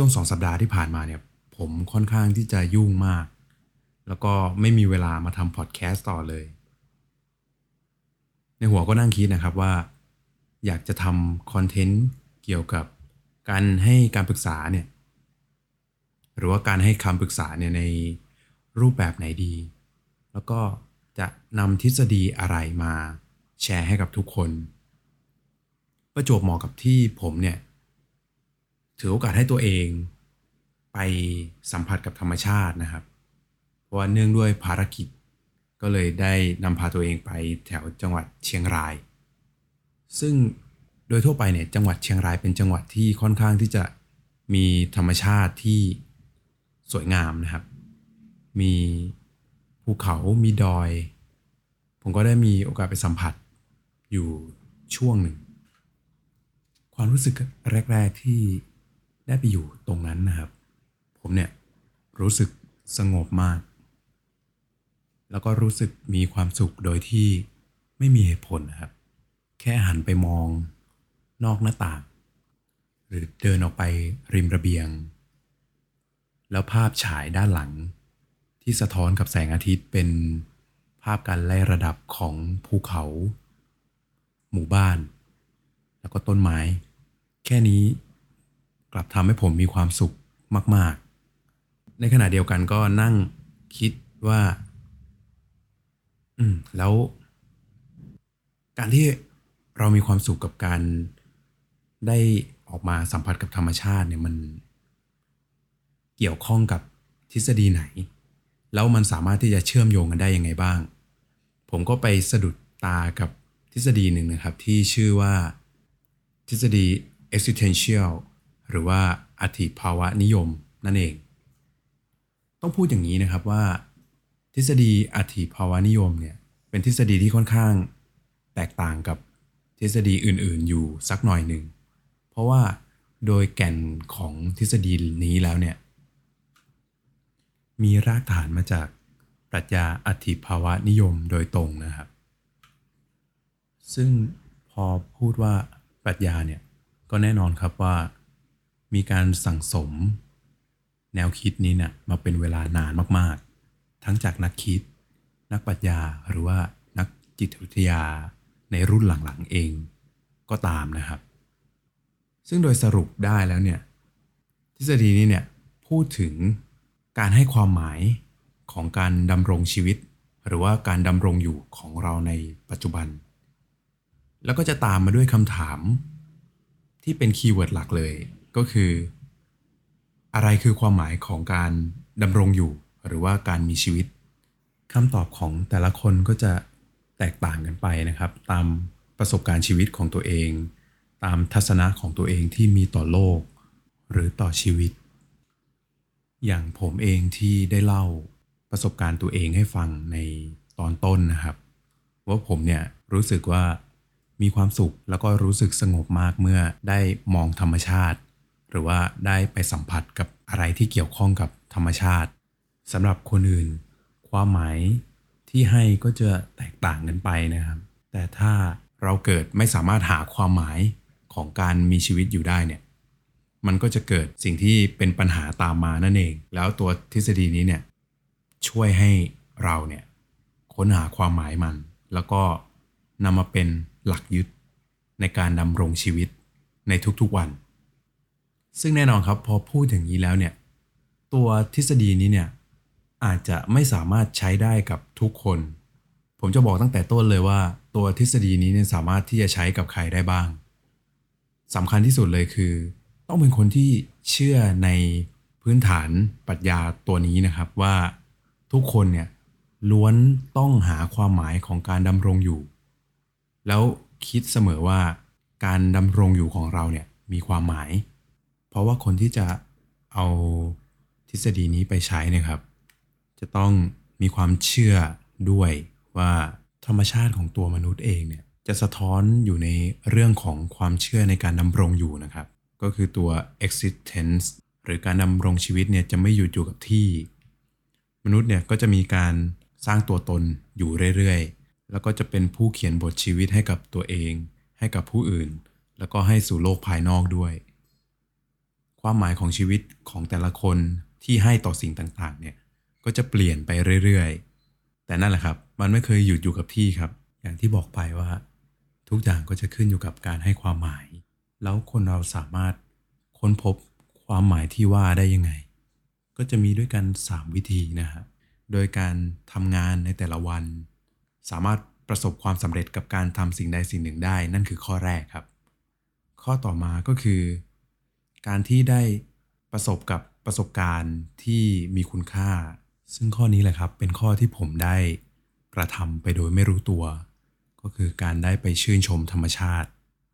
ช่วงสองสัปดาห์ที่ผ่านมาเนี่ย ผมค่อนข้างที่จะยุ่งมาก แล้วก็ไม่มีเวลามาทำพอดแคสต์ต่อเลย ในหัวก็นั่งคิดนะครับว่า อยากจะทำคอนเทนต์เกี่ยวกับการให้การปรึกษาเนี่ย หรือว่าการให้คำปรึกษาเนี่ยในรูปแบบไหนดี แล้วก็จะนำทฤษฎีอะไรมาแชร์ให้กับทุกคน ประจวบเหมาะกับที่ผมเนี่ย ถือโอกาสให้ตัวเอง ไปสัมผัสกับธรรมชาตินะครับ เพราะว่าเนื่องด้วยภารกิจ ก็เลยได้นำพาตัวเองไปแถวจังหวัดเชียงราย ซึ่งโดยทั่วไปเนี่ยจังหวัดเชียงรายเป็นจังหวัดที่ค่อนข้างที่จะมีธรรมชาติที่สวยงามนะครับ มีภูเขา มีดอย ผมก็ได้มีโอกาสไปสัมผัสอยู่ช่วงหนึ่ง ความรู้สึกแรก ๆที่ ได้ไปอยู่ตรงนั้นนะครับ ผมเนี่ยรู้สึกสงบมาก แล้วก็รู้สึกมีความสุขโดยที่ไม่มีเหตุผลนะครับ แค่หันไปมองนอกหน้าต่าง หรือเดินออกไปริมระเบียง แล้วภาพฉายด้านหลัง ที่สะท้อนกับแสงอาทิตย์เป็นภาพการไล่ระดับของภูเขา หมู่บ้าน แล้วก็ต้นไม้ แค่นี้ กลับทำให้ผมมีความสุขมาก ๆ ในขณะเดียวกันก็นั่งคิดว่า อืม แล้ว การที่เรามีความสุขกับการได้ออกมาสัมผัสกับธรรมชาติเนี่ยมันเกี่ยวข้องกับทฤษฎีไหน แล้วมันสามารถที่จะเชื่อมโยงกันได้ยังไงบ้าง ผมก็ไปสะดุดตากับทฤษฎีหนึ่งนะครับ ที่ชื่อว่าทฤษฎี existential หรือว่าอธิภาวะนิยมนั่นเอง ต้องพูดอย่างนี้นะครับว่า ทฤษฎีอธิภาวะนิยมเนี่ยเป็นทฤษฎีที่ค่อนข้างแตกต่างกับทฤษฎีอื่นๆ อยู่สักหน่อยหนึ่ง เพราะว่าโดยแก่นของทฤษฎีนี้แล้วเนี่ยมีรากฐานมาจากปรัชญาอธิภาวะนิยมโดยตรงนะครับ ซึ่งพอพูดว่าปรัชญาเนี่ยก็แน่นอนครับว่า มีการสั่งสม แนวคิดนี้เนี่ยมาเป็นเวลานานมากๆ ทั้งจากนักคิด นักปรัชญาหรือว่านักจิตวิทยาในรุ่นหลังๆเองก็ตามนะครับ ซึ่งโดยสรุปได้แล้วเนี่ยทฤษฎีนี้เนี่ยพูดถึงการให้ความหมายของการดำรงชีวิต หรือว่าการดำรงอยู่ของเราในปัจจุบัน แล้วก็จะตามมาด้วยคำถามที่เป็นคีย์เวิร์ดหลักเลย ก็คือ อะไรคือความหมายของการดำรงอยู่ หรือว่าการมีชีวิตคำตอบของแต่ละคนก็จะแตกต่างกันไปนะครับ ตามประสบการณ์ชีวิตของตัวเอง ตามทัศนะของตัวเองที่มีต่อโลก หรือต่อชีวิต อย่างผมเองที่ได้เล่าประสบการณ์ตัวเองให้ฟังในตอนต้นนะครับ ว่าผมเนี่ยรู้สึกว่ามีความสุขแล้วก็รู้สึกสงบมากเมื่อได้มองธรรมชาติ หรือว่าได้ไปสัมผัสกับอะไรที่เกี่ยวข้องกับธรรมชาติสำหรับคนอื่น ความหมายที่ให้ก็จะแตกต่างกันไปนะครับ แต่ถ้าเราเกิดไม่สามารถหาความหมายของการมีชีวิตอยู่ได้เนี่ยมันก็จะเกิดสิ่งที่เป็นปัญหาตามมานั่นเอง แล้วตัวทฤษฎีนี้เนี่ยช่วยให้เราเนี่ยค้นหาความหมายมัน แล้วก็นำมาเป็นหลักยึดในการดำรงชีวิตในทุกๆวัน ซึ่งแน่นอนครับพอพูดอย่างนี้แล้วเนี่ยตัวทฤษฎีนี้เนี่ยอาจจะไม่สามารถใช้ได้กับทุกคน ผมจะบอกตั้งแต่ต้นเลยว่าตัวทฤษฎีนี้เนี่ยสามารถที่จะใช้กับใครได้บ้างสำคัญที่สุดเลยคือ ต้องเป็นคนที่เชื่อในพื้นฐานปรัชญาตัวนี้นะครับว่าทุกคนเนี่ยล้วนต้องหาความหมายของการดำรงอยู่ แล้วคิดเสมอว่าการดำรงอยู่ของเราเนี่ยมีความหมาย เพราะว่าคนที่จะเอาทฤษฎีนี้ไปใช้นะครับ จะต้องมีความเชื่อด้วยว่าธรรมชาติของตัวมนุษย์เองเนี่ยจะสะท้อนอยู่ในเรื่องของความเชื่อในการดำรงอยู่นะครับ ก็คือตัว existence หรือการดำรงชีวิตเนี่ยจะไม่หยุดอยู่กับที่ มนุษย์เนี่ยก็จะมีการสร้างตัวตนอยู่เรื่อยๆ แล้วก็จะเป็นผู้เขียนบทชีวิตให้กับตัวเอง ให้กับผู้อื่น แล้วก็ให้สู่โลกภายนอกด้วย ความหมายของชีวิตของแต่ละคนที่ให้ต่อสิ่งต่างๆเนี่ยก็จะเปลี่ยนไปเรื่อยๆ แต่นั่นแหละครับ มันไม่เคยหยุดอยู่กับที่ครับ อย่างที่บอกไปว่า ทุกอย่างก็จะขึ้นอยู่กับการให้ความหมาย แล้วคนเราสามารถค้นพบความหมายที่ว่าได้ยังไง ก็จะมีด้วยกัน 3 วิธีนะฮะโดยการทำงานในแต่ละวัน สามารถประสบความสำเร็จกับการทำสิ่งใดสิ่งหนึ่งได้ นั่นคือข้อแรกครับ ข้อต่อมาก็คือ การที่ได้ประสบกับประสบการณ์ที่มีคุณค่า ซึ่งข้อนี้แหละครับเป็นข้อที่ผมได้กระทำไปโดยไม่รู้ตัว ก็คือการได้ไปชื่นชมธรรมชาติ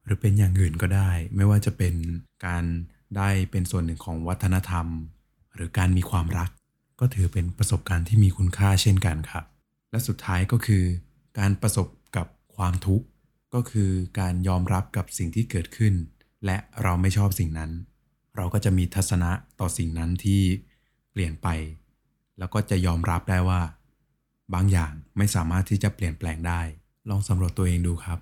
หรือเป็นอย่างอื่นก็ได้ ไม่ว่าจะเป็นการได้เป็นส่วนหนึ่งของวัฒนธรรม หรือการมีความรัก ก็ถือเป็นประสบการณ์ที่มีคุณค่าเช่นกันครับ และสุดท้ายก็คือ การประสบกับความทุกข์ก็คือการยอมรับกับสิ่งที่เกิดขึ้น และเราไม่ชอบสิ่งนั้น เราก็จะมีทัศนะต่อสิ่งนั้นที่เปลี่ยนไป แล้วก็จะยอมรับได้ว่า บางอย่างไม่สามารถที่จะเปลี่ยนแปลงได้ ลองสำรวจตัวเองดูครับ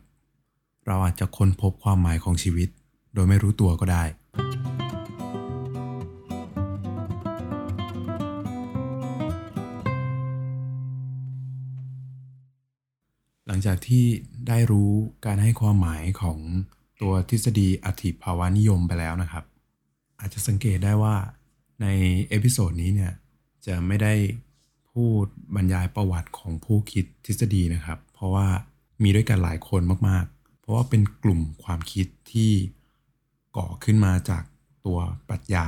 เราอาจจะค้นพบความหมายของชีวิต โดยไม่รู้ตัวก็ได้ หลังจากที่ได้รู้การให้ความหมายของตัวทฤษฎีอัตถิภาวนิยมไปแล้วนะครับ อาจจะสังเกตได้ว่าใน episode นี้เนี่ยจะไม่ได้พูดบรรยายประวัติของผู้คิดทฤษฎีนะครับ เพราะว่ามีด้วยกันหลายคนมากๆ เพราะว่าเป็นกลุ่มความคิดที่ก่อขึ้นมาจากตัวปรัชญา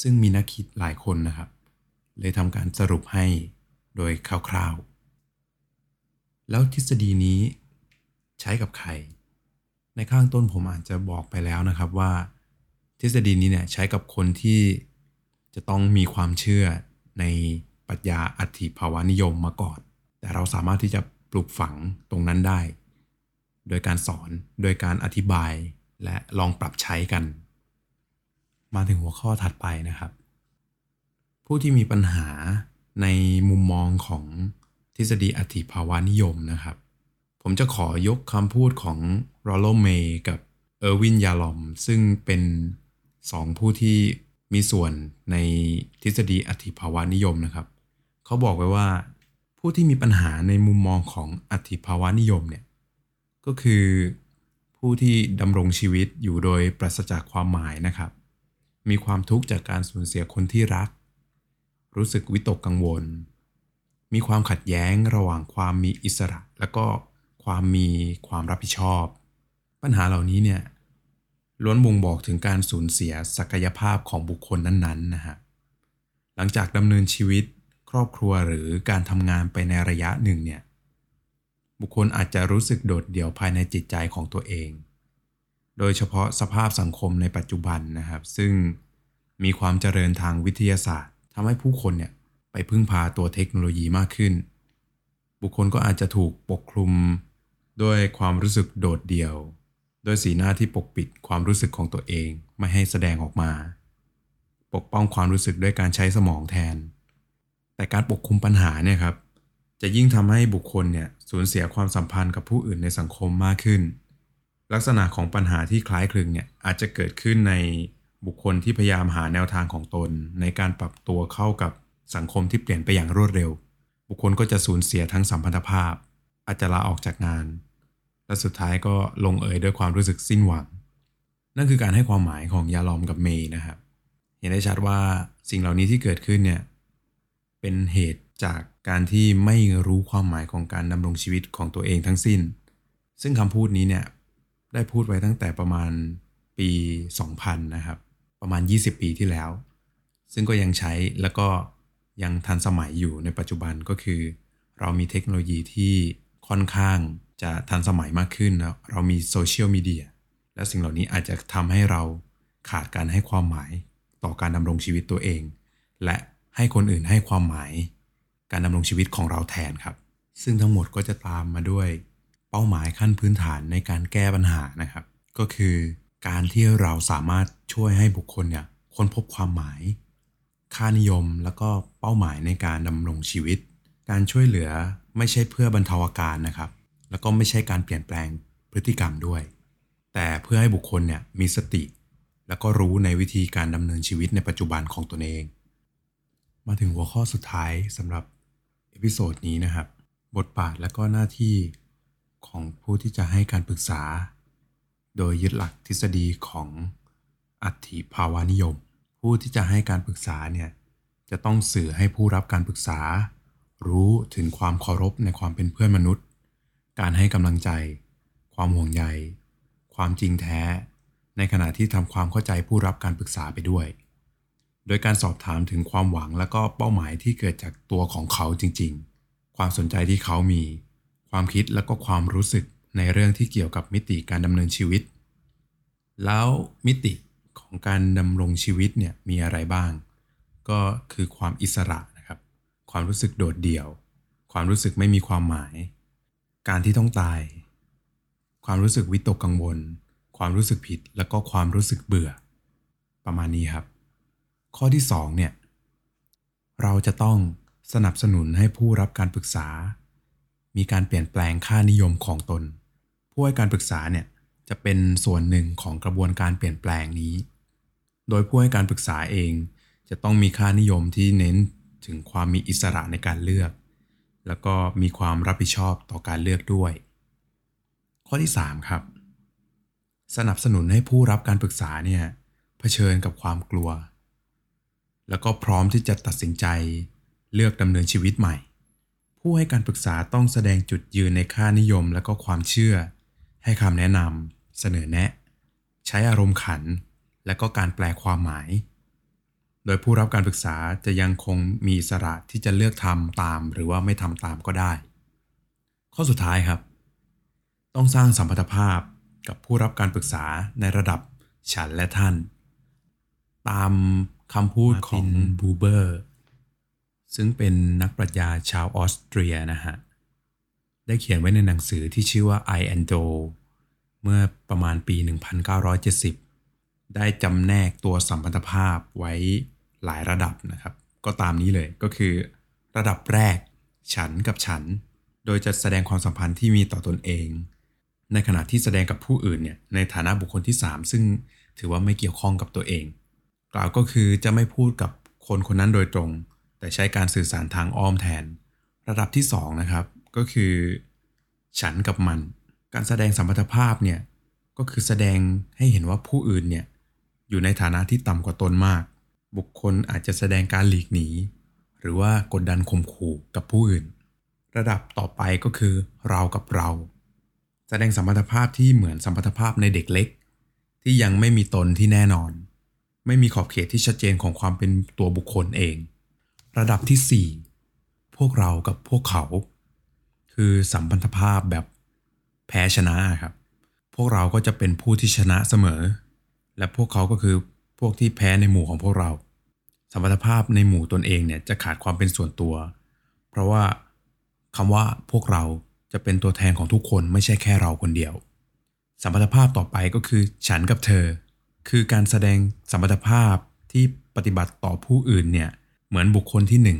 ซึ่งมีนักคิดหลายคนนะครับ เลยทำการสรุปให้โดยคร่าวๆ แล้วทฤษฎีนี้ใช้กับใคร ในข้างต้นผมอาจจะบอกไปแล้วนะครับว่า ทฤษฎีนี้เนี่ยใช้กับคนที่จะต้องมีความเชื่อในปรัชญาอัติภาวานิยมมาก่อน แต่เราสามารถที่จะปลูกฝังตรงนั้นได้ โดยการสอน โดยการอธิบายและลองปรับใช้กัน มาถึงหัวข้อถัดไปนะครับ ผู้ที่มีปัญหาในมุมมองของทฤษฎีอธิภาวานิยมนะครับ ผมจะขอยกคำพูดของโรโลเมย์กับเออร์วินยาลอม ซึ่งเป็น สองผู้ที่มีส่วนในทฤษฎีอธิภาวานิยมนะครับ เขาบอกไว้ว่าผู้ที่มีปัญหาในมุมมองของอธิภาวานิยมเนี่ยก็คือผู้ที่ดำรงชีวิตอยู่โดยปราศจากความหมายนะครับ มีความทุกข์จากการสูญเสียคนที่รัก รู้สึกวิตกกังวล มีความขัดแย้งระหว่างความมีอิสระ และก็ความมีความรับผิดชอบ ปัญหาเหล่านี้เนี่ย ล้วนบ่งบอกถึงการสูญเสียศักยภาพของบุคคลนั้นๆนะฮะหลังจากดำเนินชีวิตครอบครัวหรือการทำงานไปในระยะหนึ่งเนี่ยบุคคลอาจจะรู้สึกโดดเดี่ยวภายในจิตใจของตัวเอง โดยเฉพาะสภาพสังคมในปัจจุบันนะครับ ซึ่งมีความเจริญทางวิทยาศาสตร์ทำให้ผู้คนเนี่ยไปพึ่งพาตัวเทคโนโลยีมากขึ้น บุคคลก็อาจจะถูกปกคลุมด้วยความรู้สึกโดดเดี่ยว โดยสีหน้าที่ปกปิดความรู้สึกของตัวเองไม่ให้แสดงออกมา ปกป้องความรู้สึกด้วยการใช้สมองแทน แต่การปกคุมปัญหาเนี่ยครับ จะยิ่งทำให้บุคคลเนี่ยสูญเสียความสัมพันธ์กับผู้อื่นในสังคมมากขึ้น ลักษณะของปัญหาที่คล้ายคลึงเนี่ยอาจจะเกิดขึ้นในบุคคลที่พยายามหาแนวทางของตน ในการปรับตัวเข้ากับสังคมที่เปลี่ยนไปอย่างรวดเร็ว บุคคลก็จะสูญเสียทั้งสัมพันธภาพ อาจจะลาออกจากงาน และสุดท้ายก็ลงเอยด้วยความรู้สึกสิ้นหวัง นั่นคือการให้ความหมายของยาลอมกับเมย์นะครับ เห็นได้ชัดว่าสิ่งเหล่านี้ที่เกิดขึ้นเนี่ยเป็นเหตุจากการที่ไม่รู้ความหมายของการดำรงชีวิตของตัวเองทั้งสิ้น ซึ่งคำพูดนี้เนี่ยได้พูดไว้ตั้งแต่ประมาณปี 2000 นะครับ ประมาณ 20 ปีที่แล้ว ซึ่งก็ยังใช้แล้วก็ยังทันสมัยอยู่ในปัจจุบันก็คือ เรามีเทคโนโลยีที่ค่อนข้าง จะทันสมัยมากขึ้นนะเรามีโซเชียลมีเดียและสิ่งเหล่านี้อาจจะทำให้เราขาดการให้ความหมายต่อการดำรงชีวิตตัวเอง และให้คนอื่นให้ความหมาย การดำรงชีวิตของเราแทนครับ ซึ่งทั้งหมดก็จะตามมาด้วย เป้าหมายขั้นพื้นฐานในการแก้ปัญหานะครับ ก็คือการที่เราสามารถช่วยให้บุคคลเนี่ยค้นพบความหมาย ค่านิยมแล้วก็เป้าหมายในการดำรงชีวิต การช่วยเหลือไม่ใช่เพื่อบรรเทาอาการนะครับ แล้วก็ไม่ใช่การเปลี่ยนแปลงพฤติกรรมด้วย แต่เพื่อให้บุคคลเนี่ยมีสติ แล้วก็รู้ในวิธีการดำเนินชีวิตในปัจจุบันของตนเอง มาถึงหัวข้อสุดท้ายสำหรับ episode นี้นะครับ บทบาทและก็หน้าที่ของผู้ที่จะให้การปรึกษา โดยยึดหลักทฤษฎีของอัตถิภาวนิยม ผู้ที่จะให้การปรึกษาเนี่ยจะต้องสื่อให้ผู้รับการปรึกษา รู้ถึงความเคารพในความเป็นเพื่อนมนุษย์ การให้กำลังใจ ความห่วงใย ความจริงแท้ ในขณะที่ทำความเข้าใจผู้รับการปรึกษาไปด้วย โดยการสอบถามถึงความหวังและก็เป้าหมายที่เกิดจากตัวของเขาจริง ๆ ความสนใจที่เขามี ความคิดและก็ความรู้สึกในเรื่องที่เกี่ยวกับมิติการดำเนินชีวิต แล้วมิติของการดำรงชีวิตเนี่ยมีอะไรบ้าง ก็คือความอิสระนะครับ ความรู้สึกโดดเดี่ยว ความรู้สึกไม่มีความหมาย การที่ต้องตาย ความรู้สึกวิตกกังวล ความรู้สึกผิดแล้วก็ความรู้สึกเบื่อ ประมาณนี้ครับ ข้อที่2เนี่ยเราจะต้องสนับสนุนให้ผู้รับการปรึกษา มีการเปลี่ยนแปลงค่านิยมของตน ผู้ให้การปรึกษาเนี่ยจะเป็นส่วนหนึ่งของกระบวนการเปลี่ยนแปลงนี้ โดยผู้ให้การปรึกษาเองจะต้องมีค่านิยมที่เน้นถึงความมีอิสระในการเลือก แล้วก็มีความรับผิดชอบต่อการเลือกด้วย ข้อที่ 3 ครับ สนับสนุนให้ผู้รับการปรึกษาเนี่ยเผชิญกับความกลัว แล้วก็พร้อมที่จะตัดสินใจเลือกดำเนินชีวิตใหม่ ผู้ให้การปรึกษาต้องแสดงจุดยืนในค่านิยมและก็ความเชื่อ ให้คำแนะนำเสนอแนะ ใช้อารมณ์ขัน และก็การแปลความหมาย โดยผู้รับการปรึกษาจะยังคงมีอิสระที่จะเลือกทำตามหรือว่าไม่ทำตามก็ได้ ข้อสุดท้ายครับ ต้องสร้างสัมพันธภาพกับผู้รับการปรึกษาในระดับฉันและท่าน ตามคำพูดของบูเบอร์ ซึ่งเป็นนักปรัชญาชาวออสเตรียนะฮะ ได้เขียนไว้ในหนังสือที่ชื่อว่า I and Do เมื่อประมาณปี 1970 ได้จำแนกตัวสัมพันธภาพไว้หลายระดับนะครับ ก็ตามนี้เลยก็คือ ระดับแรก ฉันกับฉัน โดยจะแสดงความสัมพันธ์ที่มีต่อตนเอง ในขณะที่แสดงกับผู้อื่นเนี่ยในฐานะบุคคลที่ 3 ซึ่งถือว่าไม่เกี่ยวข้องกับตัวเอง กล่าวก็คือจะไม่พูดกับคนคนนั้นโดยตรง แต่ใช้การสื่อสารทางอ้อมแทน ระดับที่2นะครับก็คือ ฉันกับมัน การแสดงสัมพันธภาพเนี่ยก็คือแสดงให้เห็นว่าผู้อื่นเนี่ย อยู่ในฐานะที่ต่ำกว่าตนมาก บุคคลอาจจะแสดงการหลีกหนี หรือว่ากดดันข่มขู่กับผู้อื่น ระดับต่อไปก็คือเรากับเรา แสดงสัมพันธภาพที่เหมือนสัมพันธภาพในเด็กเล็ก ที่ยังไม่มีตนที่แน่นอน ไม่มีขอบเขตที่ชัดเจนของความเป็นตัวบุคคลเอง ระดับที่ 4 พวกเรากับพวกเขา คือสัมพันธภาพแบบแพ้ชนะครับ พวกเราก็จะเป็นผู้ที่ชนะเสมอ และพวกเขาก็คือพวกที่แพ้ในหมู่ของพวกเราสัมพันภาพในหมู่ตนเองเนี่ยจะขาดความเป็นส่วนตัว เพราะว่าคำว่าพวกเราจะเป็นตัวแทนของทุกคนไม่ใช่แค่เราคนเดียวสัมพันภาพต่อไปก็คือฉันกับเธอ คือการแสดงสัมพันภาพที่ปฏิบัติต่อผู้อื่นเนี่ยเหมือนบุคคลที่หนึ่ง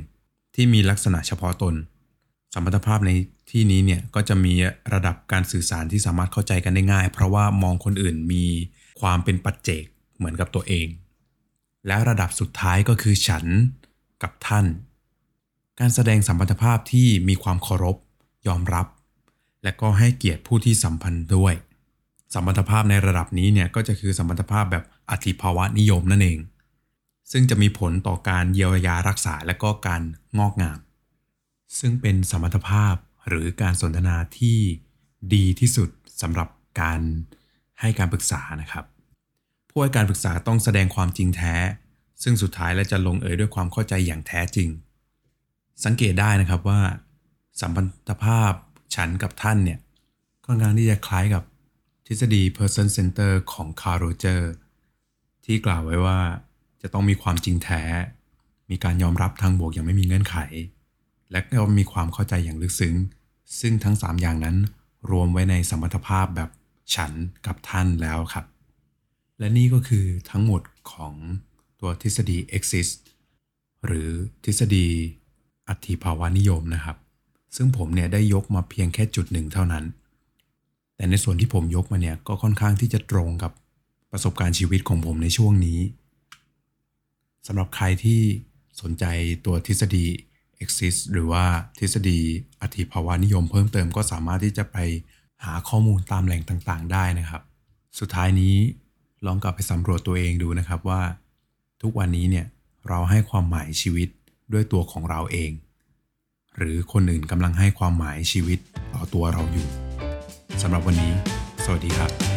ที่มีลักษณะเฉพาะตนสัมพันภาพในที่นี้เนี่ยก็จะมีระดับการสื่อสารที่สามารถเข้าใจกันได้ง่าย เพราะว่ามองคนอื่นมี ความเป็นปัจเจกเหมือนกับตัวเอง และระดับสุดท้ายก็คือฉันกับท่าน การแสดงสัมพันธภาพที่มีความเคารพ ยอมรับ และก็ให้เกียรติผู้ที่สัมพันธ์ด้วย สัมพันธภาพในระดับนี้เนี่ยก็จะคือสัมพันธภาพแบบอธิภาวะนิยมนั่นเอง ซึ่งจะมีผลต่อการเยียวยารักษาและก็การงอกงาม ซึ่งเป็นสมรรถภาพหรือการสนทนาที่ดีที่สุดสำหรับการให้การปรึกษานะครับ ผู้ให้การปรึกษาต้องแสดงความจริงแท้ ซึ่งสุดท้ายและจะลงเอยด้วยความเข้าใจอย่างแท้จริง สังเกตได้นะครับว่า สัมพันธภาพฉันกับท่านเนี่ยค่อนข้างที่จะคล้ายกับทฤษฎี person center ของคาร์โรเจอร์ที่กล่าวไว้ว่าจะต้องมีความจริงแท้ มีการยอมรับทางบวกอย่างไม่มีเงื่อนไข และก็มีความเข้าใจอย่างลึกซึ้ง ซึ่งทั้ง 3 อย่างนั้นรวมไว้ในสมรรถภาพแบบฉันกับท่านแล้วครับ และนี่ก็คือทั้งหมดของตัวทฤษฎี exist หรือทฤษฎีอัติภาวานิยมนะครับ ซึ่งผมเนี่ยได้ยกมาเพียงแค่จุดหนึ่งเท่านั้น แต่ในส่วนที่ผมยกมาเนี่ยก็ค่อนข้างที่จะตรงกับประสบการณ์ชีวิตของผมในช่วงนี้สำหรับใครที่สนใจตัวทฤษฎี exist หรือว่าทฤษฎีอธิภาวะนิยมเพิ่มเติมก็สามารถที่จะไปหาข้อมูลตามแหล่งต่างๆ ได้นะครับ สุดท้ายนี้ ลองกลับไปสำรวจตัวเองดูนะครับว่า ทุกวันนี้เนี่ยเราให้ความหมายชีวิตด้วยตัวของเราเอง หรือคนอื่นกำลังให้ความหมายชีวิตต่อตัวเราอยู่สำหรับวันนี้ สวัสดีครับ